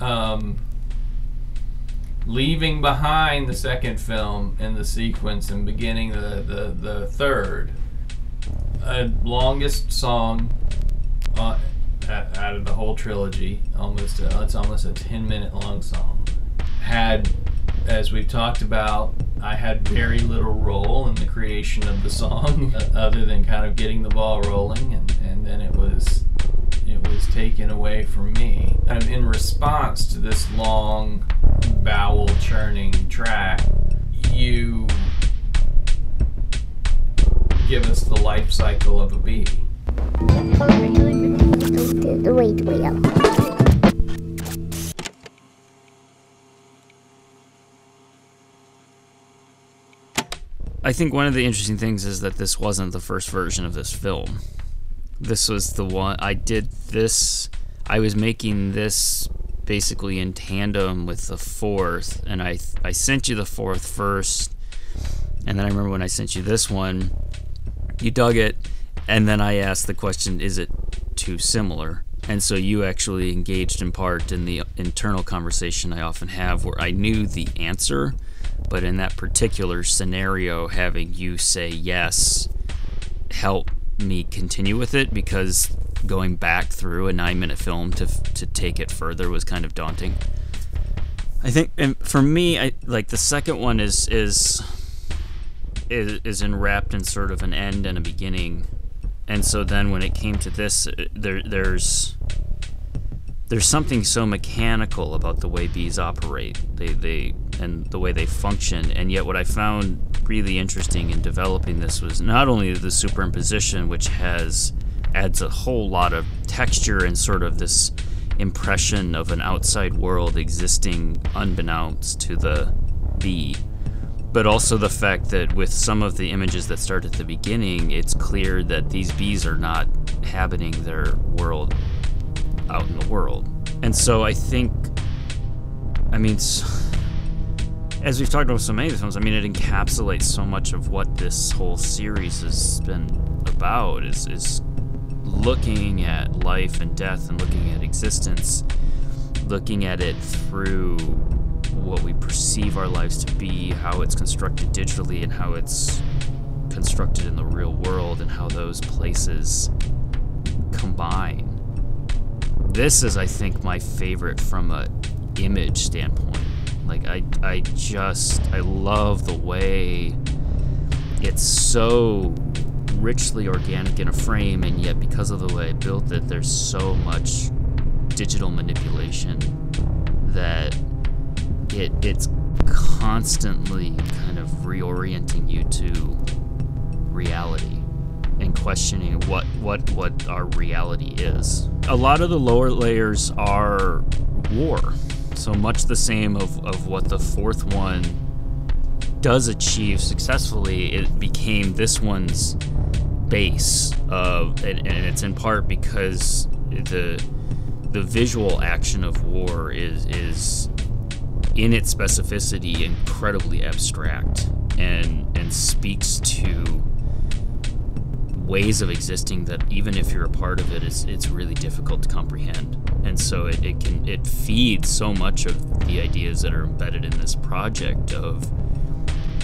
um, leaving behind the second film in the sequence and beginning the, the, the third, a longest song uh, out of the whole trilogy, almost a, it's almost a 10 minute long song, had, as we've talked about, I had very little role in the creation of the song, other than kind of getting the ball rolling, and, and then it was it was taken away from me. And in response to this long, bowel churning track, you give us the life cycle of a bee. Wait, wait. I think one of the interesting things is that this wasn't the first version of this film. This was the one I did this I was making this basically in tandem with the fourth and I I sent you the fourth first and then I remember when I sent you this one you dug it and then I asked the question is it too similar? And so you actually engaged in part in the internal conversation I often have where I knew the answer but in that particular scenario, having you say yes helped me continue with it because going back through a nine minute film to, to take it further was kind of daunting. I think, and for me, I like the second one is is is, is enwrapped in sort of an end and a beginning, and so then when it came to this, uh, there there's there's something so mechanical about the way bees operate. They they and the way they function. And yet, what I found really interesting in developing this was not only the superimposition, which has adds a whole lot of texture and sort of this impression of an outside world existing unbeknownst to the bee, but also the fact that with some of the images that start at the beginning, it's clear that these bees are not inhabiting their world out in the world. And so I think, I mean, as we've talked about so many of the films, I mean, it encapsulates so much of what this whole series has been about. Is is looking at life and death and looking at existence, looking at it through what we perceive our lives to be, how it's constructed digitally, and how it's constructed in the real world, and how those places combine. This is, I think, my favorite from a image standpoint like I I just I love the way it's so richly organic in a frame and yet because of the way I built it there's so much digital manipulation that it it's constantly kind of reorienting you to reality and questioning what what what our reality is. A lot of the lower layers are war so much the same of, of what the fourth one does achieve successfully, it became this one's base of, and, and it's in part because the the visual action of war is is in its specificity incredibly abstract and and speaks to ways of existing that even if you're a part of it, it's it's really difficult to comprehend. And so it, it can it feeds so much of the ideas that are embedded in this project of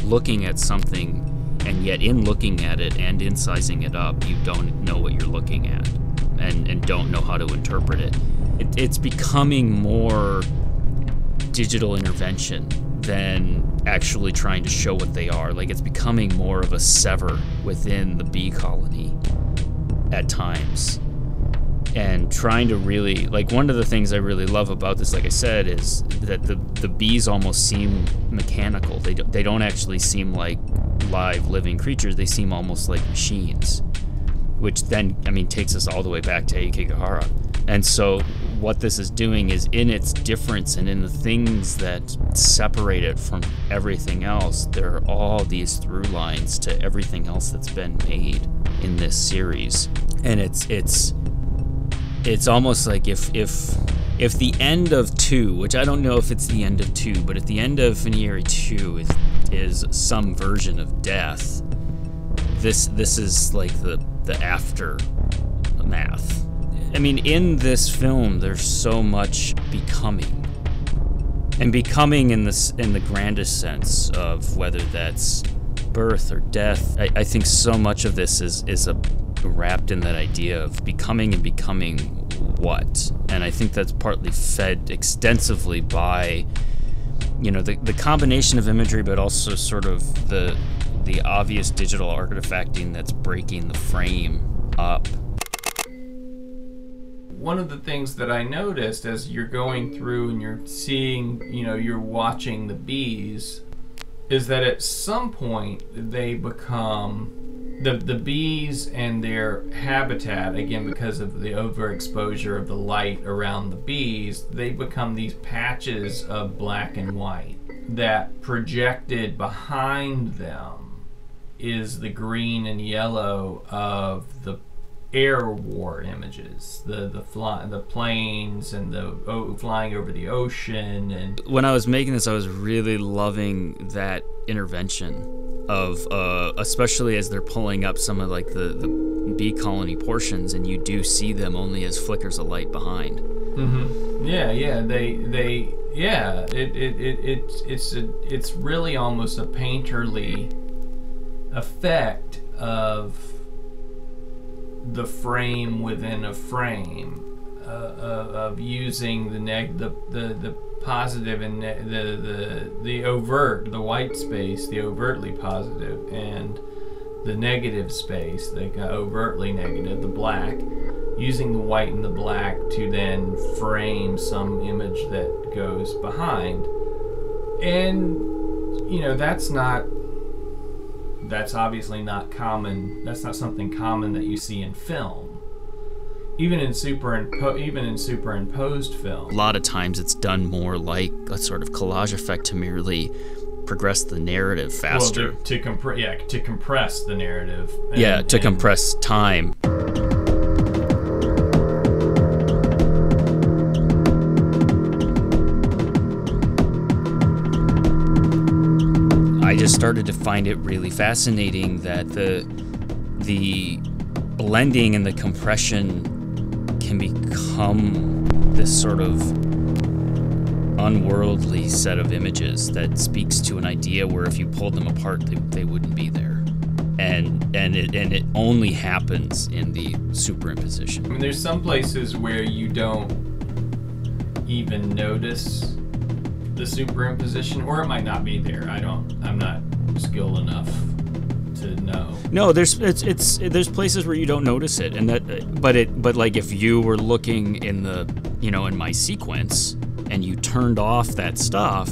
looking at something and yet in looking at it and in sizing it up, you don't know what you're looking at and, and don't know how to interpret it. it it's becoming more digital intervention than actually trying to show what they are. Like it's becoming more of a sever within the bee colony at times. And trying to really like one of the things I really love about this, like I said, is that the the bees almost seem mechanical. They don't, they don't actually seem like live living creatures. They seem almost like machines, which then I mean takes us all the way back to Aokigahara. And so what this is doing is in its difference and in the things that separate it from everything else, there are all these through lines to everything else that's been made in this series. And it's it's it's almost like if if if the end of two, which I don't know if it's the end of two, but if the end of Funayūrei two is is some version of death, this this is like the the aftermath I mean, in this film, there's so much becoming. and becoming in this in the grandest sense of whether that's birth or death. I, I think so much of this is is a wrapped in that idea of becoming and becoming what, and I think that's partly fed extensively by you know the, the combination of imagery but also sort of the the obvious digital artifacting that's breaking the frame up one of the things that I noticed as you're going through and you're seeing, you know, you're watching the bees, is that at some point they become the the bees and their habitat again because of the overexposure of the light around the bees, they become these patches of black and white that projected behind them is the green and yellow of the air war images, the the fly, the planes and the oh, flying over the ocean and when I was making this I was really loving that intervention of uh, especially as they're pulling up some of like the the bee colony portions and you do see them only as flickers of light behind. Mm-hmm. Yeah, yeah, they they yeah, it it, it, it it's a, it's really almost a painterly effect of the frame within a frame uh, of, of using the neg the, the the positive and ne- the the the overt the white space the overtly positive and the negative space the overtly negative the black using the white and the black to then frame some image that goes behind. And you know that's not that's obviously not common. That's not something common that you see in film. Even in superimpo- even in superimposed film. A lot of times it's done more like a sort of collage effect to merely progress the narrative faster. Well, to, to compress, yeah, to compress the narrative. And, yeah, to compress time. Just started to find it really fascinating that the the blending and the compression can become this sort of unworldly set of images that speaks to an idea where if you pulled them apart they, they wouldn't be there. And and it and it only happens in the superimposition. I mean there's some places where you don't even notice the superimposition, or it might not be there. I don't. I'm not skilled enough to know. No, there's it's it's there's places where you don't notice it, and that but it but like if you were looking in the you know in my sequence and you turned off that stuff,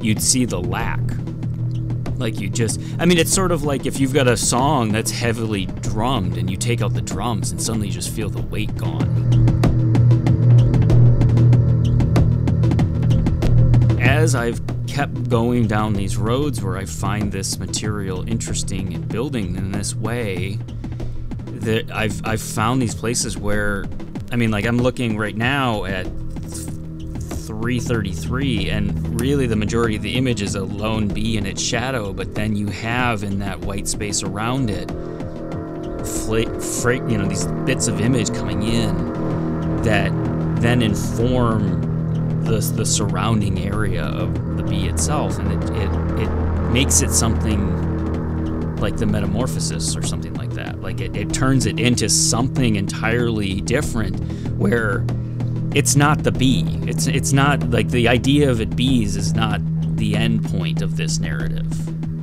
you'd see the lack. Like you just, I mean, it's sort of like if you've got a song that's heavily drummed and you take out the drums and suddenly you just feel the weight gone. As I've kept going down these roads where I find this material interesting and building in this way, that I've I've found these places where, I mean, like I'm looking right now at 333, and really the majority of the image is a lone bee in its shadow, but then you have in that white space around it, fl- you know, these bits of image coming in that then inform the, the surrounding area of the bee itself, and it, it, it makes it something like the metamorphosis or something like that. Like it, it turns it into something entirely different where it's not the bee. It's it's not like the idea of it bees is not the end point of this narrative.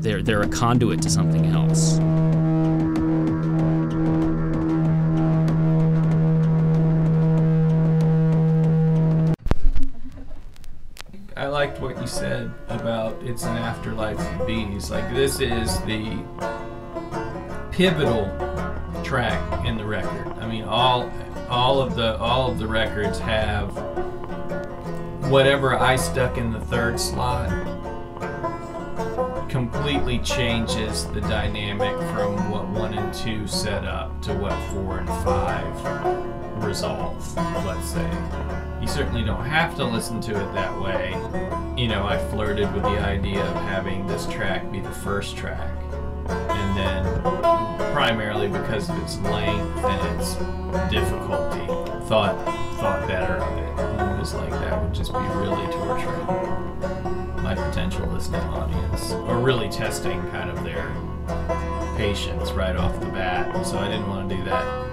They're they're a conduit to something else. What you said about it's an afterlife of bees. Like this is the pivotal track in the record. I mean, all all of the all of the records have whatever I stuck in the third slot completely changes the dynamic from what one and two set up to what four and five resolve. Let's say you certainly don't have to listen to it that way. You know, I flirted with the idea of having this track be the first track. And then, primarily because of its length and its difficulty, thought thought better of it. And it was like that would just be really torturing my potential listening audience, or really testing kind of their patience right off the bat. So I didn't want to do that.